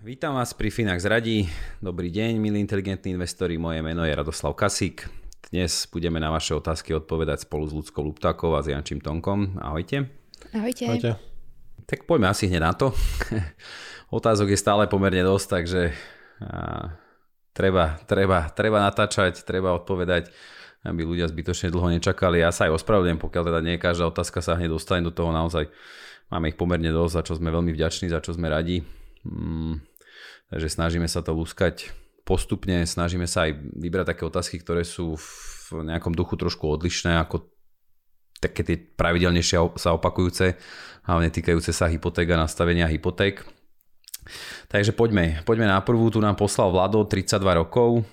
Vítam vás pri Finax Radí. Dobrý deň, milí inteligentní investori. Moje meno je Radoslav Kasík. Dnes budeme na vaše otázky odpovedať spolu s Ľudskou Luptákovou a s Jančím Tonkom. Ahojte. Ahojte. Ahojte. Tak poďme asi hneď na to. Otázok je stále pomerne dosť, takže a, treba, treba, treba natáčať, treba odpovedať aby ľudia zbytočne dlho nečakali. Ja sa aj ospravedlňujem, pokiaľ teda nie každá otázka sa hneď dostane do toho naozaj. Máme ich pomerne dosť, za čo sme veľmi vďační, za čo sme radi. Mm, takže snažíme sa to lúskať postupne, snažíme sa aj vybrať také otázky, ktoré sú v nejakom duchu trošku odlišné ako také tie pravidelnejšie sa opakujúce, hlavne týkajúce sa hypoték a nastavenia hypoték. Takže poďme, poďme na prvú, tu nám poslal Vlado, 32 rokov,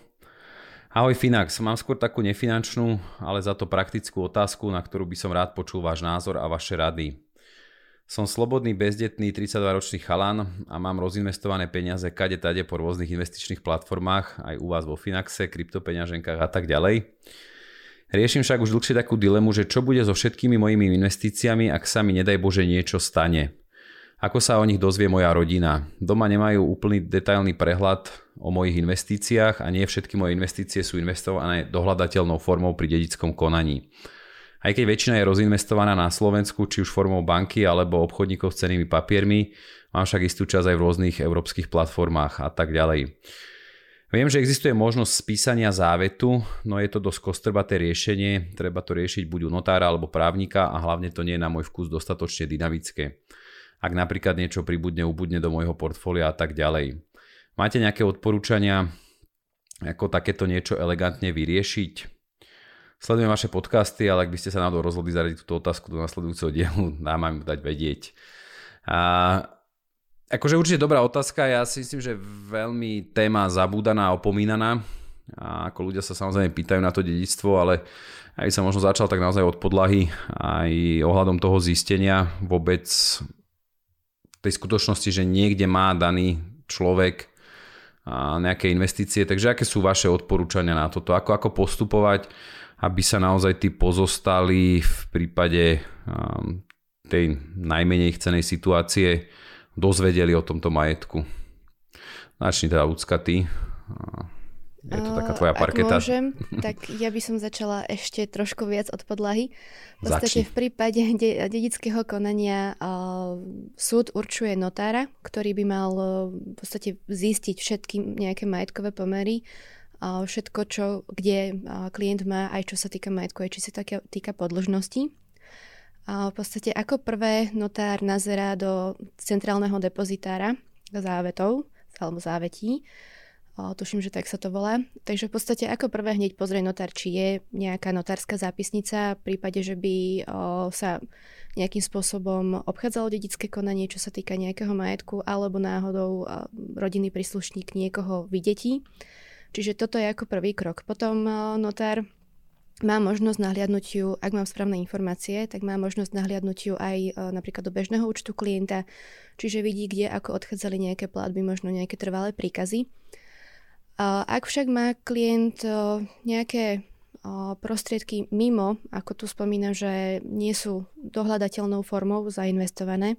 Ahoj Finax, mám skôr takú nefinančnú, ale za to praktickú otázku, na ktorú by som rád počul váš názor a vaše rady. Som slobodný, bezdetný, 32-ročný chalan a mám rozinvestované peniaze kade tade po rôznych investičných platformách, aj u vás vo Finaxe, kryptopeňaženkách a tak ďalej. Riešim však už dlhšie takú dilemu, že čo bude so všetkými mojimi investíciami, ak sa mi nedaj Bože niečo stane. Ako sa o nich dozvie moja rodina? Doma nemajú úplný detailný prehľad o mojich investíciách a nie všetky moje investície sú investované dohľadateľnou formou pri dedickom konaní. Aj keď väčšina je rozinvestovaná na Slovensku, či už formou banky alebo obchodníkov s cenými papiermi, mám však istú časť aj v rôznych európskych platformách a tak ďalej. Viem, že existuje možnosť spísania závetu, no je to dosť kostrbaté riešenie, treba to riešiť buď u notára alebo právnika a hlavne to nie je na môj vkus dostatočne dynamické ak napríklad niečo pribudne, ubudne do môjho portfólia a tak ďalej. Máte nejaké odporúčania, ako takéto niečo elegantne vyriešiť? Sledujem vaše podcasty, ale ak by ste sa náhodou rozhodli zaradiť túto otázku do nasledujúceho dielu, dám vám dať vedieť. A akože určite dobrá otázka, ja si myslím, že veľmi téma zabúdaná a opomínaná. A ako ľudia sa samozrejme pýtajú na to dedictvo, ale aj sa možno začal tak naozaj od podlahy aj ohľadom toho zistenia vôbec tej skutočnosti, že niekde má daný človek nejaké investície. Takže aké sú vaše odporúčania na toto? Ako, ako postupovať, aby sa naozaj tí pozostali v prípade tej najmenej chcenej situácie dozvedeli o tomto majetku? Začni teda ľudská ty. Je to taká tvoja parketa? Ak môžem, tak ja by som začala ešte trošku viac od podlahy. V podstate v prípade de- dedického konania uh, súd určuje notára, ktorý by mal uh, v podstate zistiť všetky nejaké majetkové pomery, uh, všetko, čo, kde klient má, aj čo sa týka majetku, aj či sa týka, týka podložnosti. A v podstate ako prvé notár nazerá do centrálneho depozitára závetov alebo závetí O, tuším, že tak sa to volá. Takže v podstate ako prvé hneď pozrie notár, či je nejaká notárska zápisnica v prípade, že by o, sa nejakým spôsobom obchádzalo dedické konanie, čo sa týka nejakého majetku, alebo náhodou o, rodinný príslušník niekoho vydetí. Čiže toto je ako prvý krok. Potom o, notár má možnosť nahliadnutiu, ak mám správne informácie, tak má možnosť nahliadnutiu aj o, napríklad do bežného účtu klienta, čiže vidí, kde ako odchádzali nejaké platby, možno nejaké trvalé príkazy. Ak však má klient nejaké prostriedky mimo, ako tu spomínam, že nie sú dohľadateľnou formou zainvestované,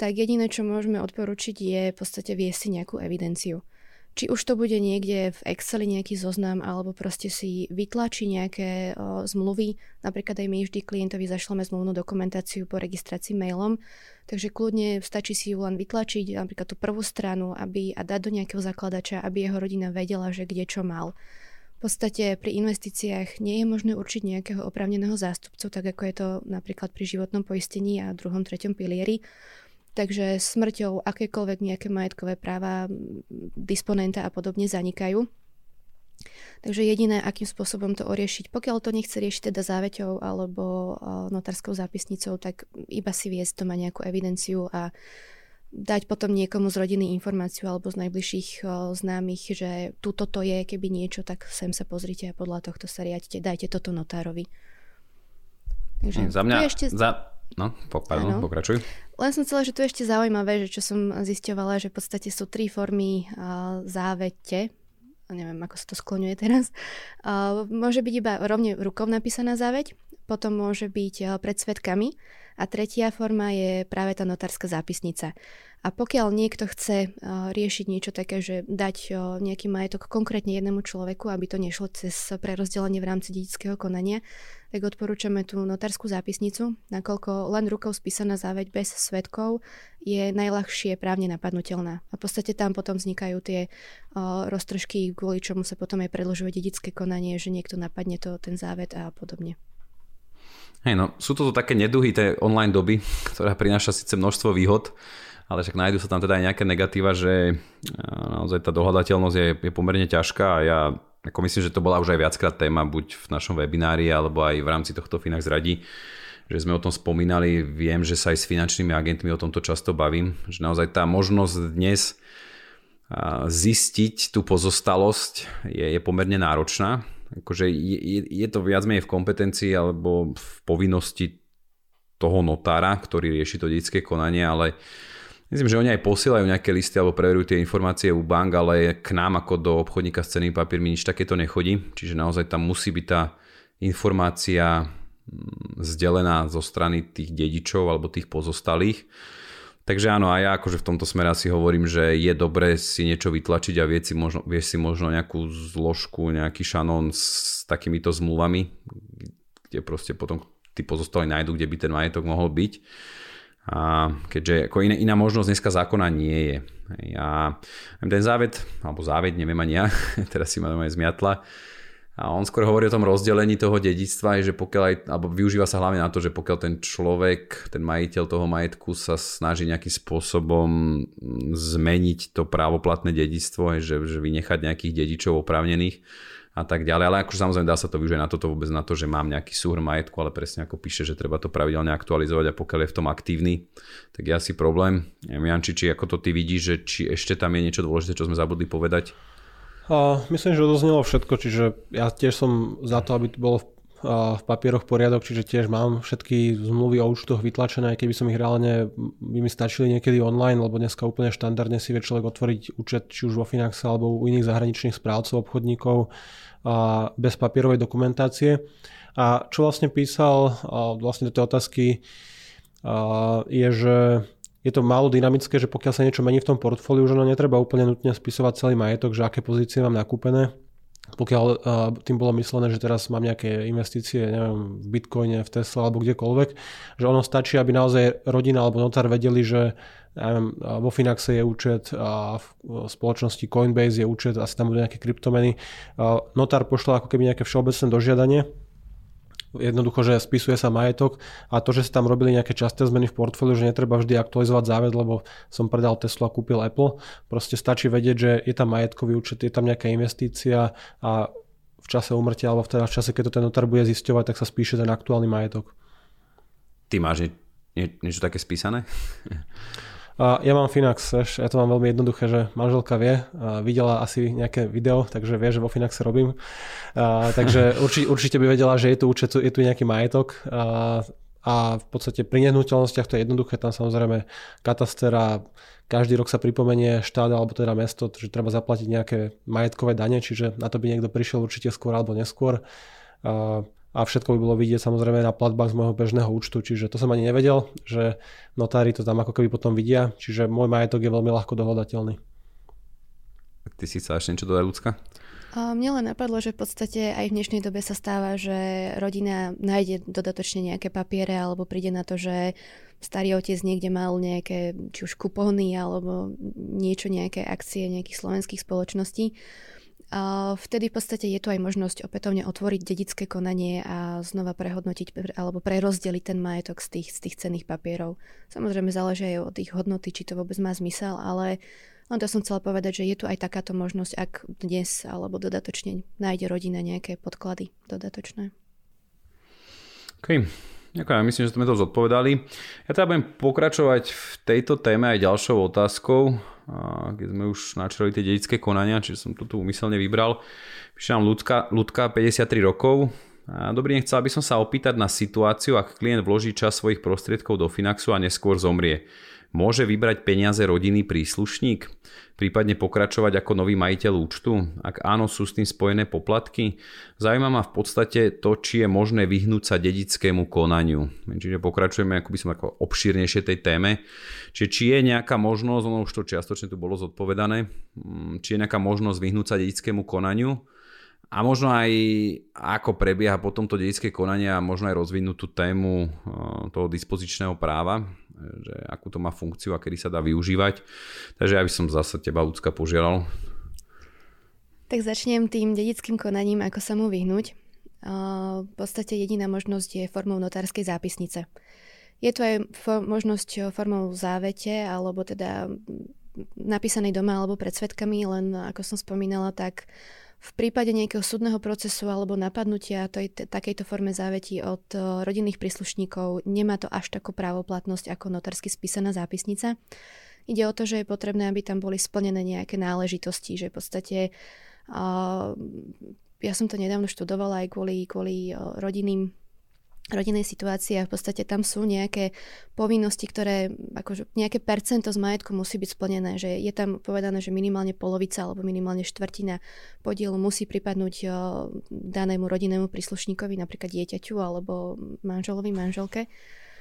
tak jediné, čo môžeme odporučiť, je v podstate viesť si nejakú evidenciu. Či už to bude niekde v Exceli nejaký zoznam, alebo proste si vytlačí nejaké o, zmluvy. Napríklad aj my vždy klientovi zašleme zmluvnú dokumentáciu po registrácii mailom, takže kľudne stačí si ju len vytlačiť, napríklad tú prvú stranu aby, a dať do nejakého zakladača, aby jeho rodina vedela, že kde čo mal. V podstate pri investíciách nie je možné určiť nejakého oprávneného zástupcu, tak ako je to napríklad pri životnom poistení a druhom, treťom pilieri. Takže smrťou akékoľvek nejaké majetkové práva disponenta a podobne zanikajú. Takže jediné, akým spôsobom to oriešiť, pokiaľ to nechce riešiť teda záveťou alebo notárskou zápisnicou, tak iba si viesť to má nejakú evidenciu a dať potom niekomu z rodiny informáciu alebo z najbližších známych, že tuto to je, keby niečo, tak sem sa pozrite a podľa tohto sa riadite, dajte toto notárovi. Takže za mňa, ešte... za, no, pardon, ano. pokračuj. Len som chcela, že tu je ešte zaujímavé, že čo som zisťovala, že v podstate sú tri formy závete, neviem, ako sa to skloňuje teraz. Uh, môže byť iba rovne rukou napísaná záveď, potom môže byť uh, pred svetkami a tretia forma je práve tá notárska zápisnica. A pokiaľ niekto chce uh, riešiť niečo také, že dať uh, nejaký majetok konkrétne jednému človeku, aby to nešlo cez prerozdelenie v rámci dedického konania, tak odporúčame tú notárskú zápisnicu, nakoľko len rukou spísaná záveď bez svetkov je najľahšie právne napadnutelná. A v podstate tam potom vznikajú tie roztržky, kvôli čomu sa potom aj predložuje dedické konanie, že niekto napadne to, ten záved a podobne. Hej, no, sú to také neduhy tej online doby, ktorá prináša síce množstvo výhod, ale však nájdu sa tam teda aj nejaké negatíva, že naozaj tá dohľadateľnosť je, je pomerne ťažká a ja ako myslím, že to bola už aj viackrát téma, buď v našom webinári, alebo aj v rámci tohto Finax radí, že sme o tom spomínali, viem, že sa aj s finančnými agentmi o tomto často bavím, že naozaj tá možnosť dnes zistiť tú pozostalosť je, je pomerne náročná. Akože je, je to viac menej v kompetencii alebo v povinnosti toho notára, ktorý rieši to detské konanie, ale Myslím, že oni aj posielajú nejaké listy alebo preverujú tie informácie u bank, ale k nám ako do obchodníka s cenými papiermi nič takéto nechodí. Čiže naozaj tam musí byť tá informácia mm, zdelená zo strany tých dedičov alebo tých pozostalých. Takže áno, a ja akože v tomto smere asi hovorím, že je dobré si niečo vytlačiť a vieš si možno, vieš si možno nejakú zložku, nejaký šanón s takýmito zmluvami, kde proste potom tí pozostali nájdu, kde by ten majetok mohol byť a keďže ako iná, iná možnosť dneska zákona nie je. A ten záved, alebo záved, neviem ani ja, teraz si ma aj zmiatla, a on skôr hovorí o tom rozdelení toho dedictva, že pokiaľ aj, alebo využíva sa hlavne na to, že pokiaľ ten človek, ten majiteľ toho majetku sa snaží nejakým spôsobom zmeniť to právoplatné dedictvo, že, že vynechať nejakých dedičov oprávnených, a tak ďalej. Ale akože samozrejme dá sa to využiť na toto vôbec na to, že mám nejaký súhr majetku, ale presne ako píše, že treba to pravidelne aktualizovať a pokiaľ je v tom aktívny, tak je asi problém. Janči, či ako to ty vidíš, že či ešte tam je niečo dôležité, čo sme zabudli povedať? Uh, myslím, že odoznelo všetko, čiže ja tiež som za to, aby to bolo v, uh, v papieroch poriadok, čiže tiež mám všetky zmluvy o účtoch vytlačené, aj keby som ich reálne by mi stačili niekedy online, lebo dneska úplne štandardne si vie človek otvoriť účet či už vo Finaxe alebo u iných zahraničných správcov, obchodníkov bez papierovej dokumentácie. A čo vlastne písal vlastne do tej otázky je, že je to málo dynamické, že pokiaľ sa niečo mení v tom portfóliu, že no netreba úplne nutne spisovať celý majetok, že aké pozície mám nakúpené. Pokiaľ tým bolo myslené, že teraz mám nejaké investície neviem, v Bitcoine, v Tesla alebo kdekoľvek, že ono stačí, aby naozaj rodina alebo notár vedeli, že neviem, vo Finaxe je účet, a v spoločnosti Coinbase je účet, asi tam budú nejaké kryptomeny. Notár pošla ako keby nejaké všeobecné dožiadanie, jednoducho, že spisuje sa majetok a to, že sa tam robili nejaké časté zmeny v portfóliu, že netreba vždy aktualizovať záved, lebo som predal Tesla a kúpil Apple. Proste stačí vedieť, že je tam majetkový účet, je tam nejaká investícia a v čase umrtia alebo teda v čase, keď to ten notár bude zisťovať, tak sa spíše ten aktuálny majetok. Ty máš nie, nie, niečo také spísané? A ja mám Finax, ja to mám veľmi jednoduché, že manželka vie, videla asi nejaké video, takže vie, že vo Finaxe robím. A, takže určite, určite by vedela, že je tu účet, je tu nejaký majetok. A, a v podstate pri nehnuteľnostiach to je jednoduché, tam samozrejme kataster a každý rok sa pripomenie štát alebo teda mesto, že treba zaplatiť nejaké majetkové dane, čiže na to by niekto prišiel určite skôr alebo neskôr. A, a všetko by bolo vidieť samozrejme na platbách z môjho bežného účtu, čiže to som ani nevedel, že notári to tam ako keby potom vidia, čiže môj majetok je veľmi ľahko dohľadateľný. Ty si sa ešte niečo dodať, ľudská? Mne len napadlo, že v podstate aj v dnešnej dobe sa stáva, že rodina nájde dodatočne nejaké papiere alebo príde na to, že starý otec niekde mal nejaké či už kupóny alebo niečo, nejaké akcie nejakých slovenských spoločností vtedy v podstate je tu aj možnosť opätovne otvoriť dedické konanie a znova prehodnotiť alebo prerozdeliť ten majetok z tých, z tých cenných papierov. Samozrejme záleží aj od ich hodnoty, či to vôbec má zmysel, ale len to som chcela povedať, že je tu aj takáto možnosť, ak dnes alebo dodatočne nájde rodina nejaké podklady dodatočné. OK. Ďakujem, myslím, že sme to zodpovedali. Ja teda budem pokračovať v tejto téme aj ďalšou otázkou, keď sme už načali tie dedické konania, čiže som to tu umyselne vybral. Píše nám Ľudka, Ľudka 53 rokov. Dobrý deň, chcel by som sa opýtať na situáciu, ak klient vloží čas svojich prostriedkov do Finaxu a neskôr zomrie. Môže vybrať peniaze rodinný príslušník? Prípadne pokračovať ako nový majiteľ účtu? Ak áno, sú s tým spojené poplatky? Zaujíma ma v podstate to, či je možné vyhnúť sa dedickému konaniu. Čiže pokračujeme ako by som ako obšírnejšie tej téme. Čiže či je nejaká možnosť, ono už to čiastočne tu bolo zodpovedané, mm, či je nejaká možnosť vyhnúť sa dedickému konaniu? A možno aj ako prebieha potom to dedické konanie a možno aj rozvinúť tú tému toho dispozičného práva, že akú to má funkciu a kedy sa dá využívať. Takže ja by som zase teba, ľudská požiadal. Tak začnem tým dedickým konaním, ako sa mu vyhnúť. V podstate jediná možnosť je formou notárskej zápisnice. Je tu aj možnosť formou závete, alebo teda napísanej doma alebo pred svetkami, len ako som spomínala, tak v prípade nejakého súdneho procesu alebo napadnutia tej, takejto forme závetí od uh, rodinných príslušníkov nemá to až takú právoplatnosť ako notársky spísaná zápisnica. Ide o to, že je potrebné, aby tam boli splnené nejaké náležitosti, že v podstate uh, ja som to nedávno študovala aj kvôli, kvôli uh, rodinným rodinnej situácii a v podstate tam sú nejaké povinnosti, ktoré, akože nejaké percento z majetku musí byť splnené, že je tam povedané, že minimálne polovica alebo minimálne štvrtina podielu musí pripadnúť o, danému rodinnému príslušníkovi, napríklad dieťaťu alebo manželovi, manželke.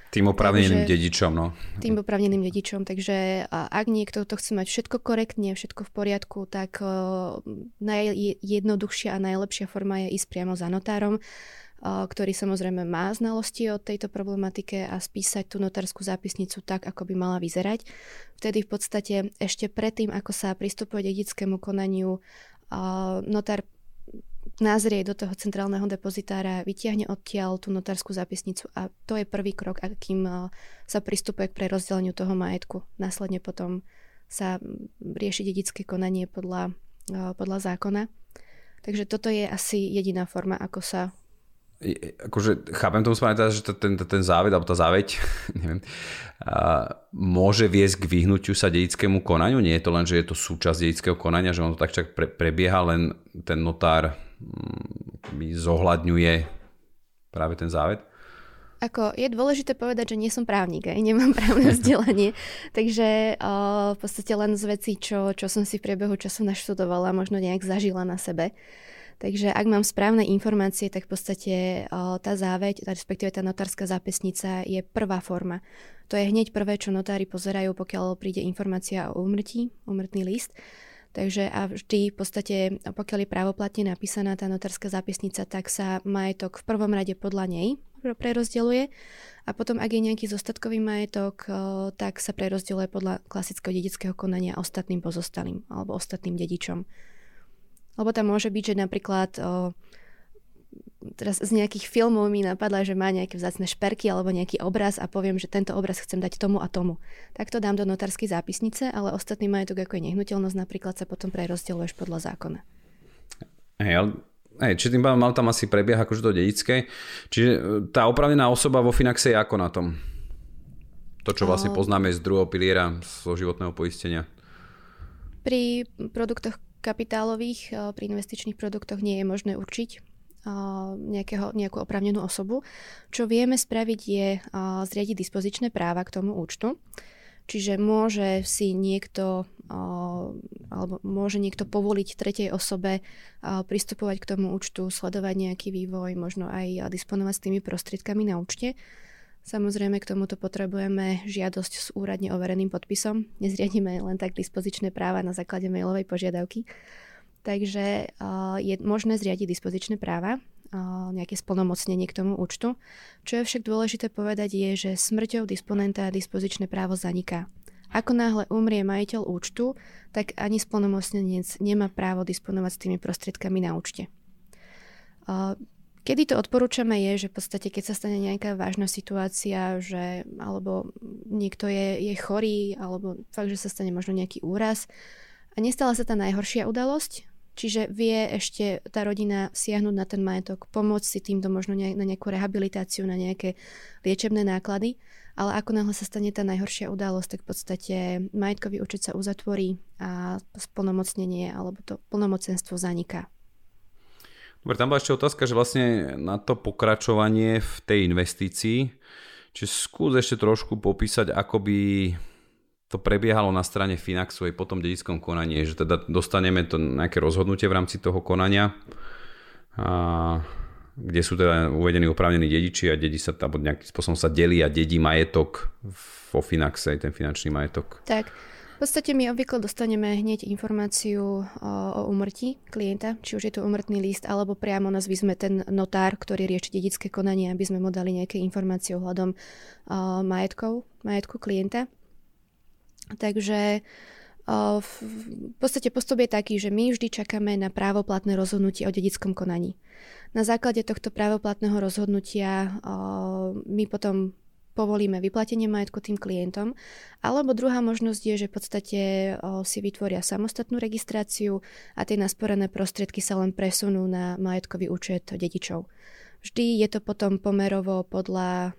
Tým opravneným dedičom, no. Tým opravneným dedičom, takže ak niekto to chce mať všetko korektne, všetko v poriadku, tak najjednoduchšia a najlepšia forma je ísť priamo za notárom ktorý samozrejme má znalosti o tejto problematike a spísať tú notárskú zápisnicu tak, ako by mala vyzerať. Vtedy v podstate ešte predtým, ako sa pristupuje dedickému konaniu, notár názrie do toho centrálneho depozitára, vytiahne odtiaľ tú notárskú zápisnicu a to je prvý krok, akým sa pristupuje k prerozdeleniu toho majetku. Následne potom sa rieši dedické konanie podľa, podľa zákona. Takže toto je asi jediná forma, ako sa akože chápem tomu správne teda, že ten, ten, záved, alebo tá záveď, neviem, a môže viesť k vyhnutiu sa dedickému konaniu. Nie je to len, že je to súčasť dedického konania, že on to tak čak pre, prebieha, len ten notár mm, zohľadňuje práve ten záved. Ako, je dôležité povedať, že nie som právnik, aj nemám právne vzdelanie, takže o, v podstate len z vecí, čo, čo som si v priebehu času naštudovala, možno nejak zažila na sebe. Takže ak mám správne informácie, tak v podstate tá záveď, respektíve tá notárska zápisnica je prvá forma. To je hneď prvé, čo notári pozerajú, pokiaľ príde informácia o úmrtí, úmrtný list. Takže a vždy v podstate, pokiaľ je právoplatne napísaná tá notárska zápisnica, tak sa majetok v prvom rade podľa nej prerozdeľuje a potom, ak je nejaký zostatkový majetok, tak sa prerozdeľuje podľa klasického dedického konania ostatným pozostalým alebo ostatným dedičom. Lebo tam môže byť, že napríklad o, teraz z nejakých filmov mi napadla, že má nejaké vzácne šperky alebo nejaký obraz a poviem, že tento obraz chcem dať tomu a tomu. Tak to dám do notárskej zápisnice, ale ostatný majetok ako je nehnuteľnosť napríklad sa potom prerozdeľuješ podľa zákona. Hej, ale Hej, čiže tým mal tam asi prebieha akože to dedické. Čiže e, tá opravnená osoba vo Finaxe je ako na tom? To, čo vlastne poznáme z druhého piliera zo životného poistenia. Pri produktoch kapitálových, eh, pri investičných produktoch nie je možné určiť eh, nejakého, nejakú opravnenú osobu. Čo vieme spraviť je eh, zriadiť dispozičné práva k tomu účtu. Čiže môže si niekto alebo môže niekto povoliť tretej osobe pristupovať k tomu účtu, sledovať nejaký vývoj, možno aj disponovať s tými prostriedkami na účte. Samozrejme k tomuto potrebujeme žiadosť s úradne overeným podpisom. Nezriadíme len tak dispozičné práva na základe mailovej požiadavky. Takže je možné zriadiť dispozičné práva, nejaké splnomocnenie k tomu účtu. Čo je však dôležité povedať je, že smrťou disponenta dispozičné právo zaniká. Ako náhle umrie majiteľ účtu, tak ani splnomocnenec nemá právo disponovať s tými prostriedkami na účte. Kedy to odporúčame je, že v podstate keď sa stane nejaká vážna situácia, že alebo niekto je, je chorý, alebo fakt, že sa stane možno nejaký úraz a nestala sa tá najhoršia udalosť, čiže vie ešte tá rodina siahnuť na ten majetok, pomôcť si týmto možno na nejakú rehabilitáciu, na nejaké liečebné náklady, ale ako náhle sa stane tá najhoršia udalosť, tak v podstate majetkový účet sa uzatvorí a splnomocnenie alebo to plnomocenstvo zaniká. Dobre, tam bola ešte otázka, že vlastne na to pokračovanie v tej investícii, či skús ešte trošku popísať, ako by to prebiehalo na strane Finaxu aj po tom dedickom konaní, že teda dostaneme to nejaké rozhodnutie v rámci toho konania, a, kde sú teda uvedení oprávnení dediči a dedi sa, alebo nejakým spôsobom sa delí a dedí majetok vo Finaxe, aj ten finančný majetok. Tak, v podstate my obvykle dostaneme hneď informáciu o, o umrtí klienta, či už je to umrtný list, alebo priamo nás vyzme ten notár, ktorý rieši dedické konanie, aby sme mu dali nejaké informácie ohľadom o, majetkov, majetku klienta. Takže o, v podstate postup je taký, že my vždy čakáme na právoplatné rozhodnutie o dedickom konaní. Na základe tohto právoplatného rozhodnutia o, my potom povolíme vyplatenie majetku tým klientom. Alebo druhá možnosť je, že v podstate si vytvoria samostatnú registráciu a tie nasporené prostriedky sa len presunú na majetkový účet dedičov. Vždy je to potom pomerovo podľa,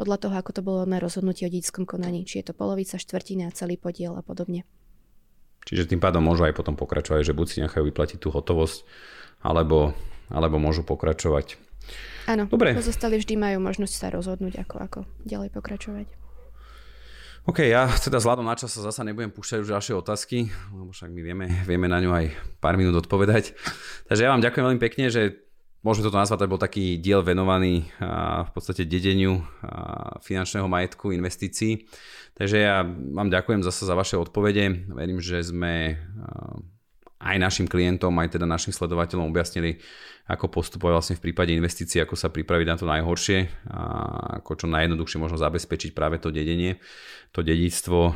podľa toho, ako to bolo na rozhodnutí o dedickom konaní. Či je to polovica, štvrtina, celý podiel a podobne. Čiže tým pádom môžu aj potom pokračovať, že buď si nechajú vyplatiť tú hotovosť, alebo, alebo môžu pokračovať Áno, Dobre. pozostali vždy majú možnosť sa rozhodnúť, ako, ako ďalej pokračovať. OK, ja teda vzhľadom na čas sa zasa nebudem púšťať už ďalšie otázky, lebo však my vieme, vieme na ňu aj pár minút odpovedať. Takže ja vám ďakujem veľmi pekne, že môžeme toto nazvať, to bol taký diel venovaný v podstate dedeniu finančného majetku, investícií. Takže ja vám ďakujem zase za vaše odpovede. Verím, že sme aj našim klientom, aj teda našim sledovateľom objasnili, ako postupovať vlastne v prípade investícií, ako sa pripraviť na to najhoršie a ako čo najjednoduchšie možno zabezpečiť práve to dedenie, to dedictvo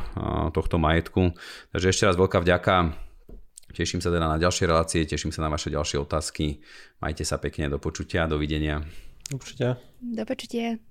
tohto majetku. Takže ešte raz veľká vďaka. Teším sa teda na ďalšie relácie, teším sa na vaše ďalšie otázky. Majte sa pekne, do počutia, dovidenia. Do počutia. Do počutia.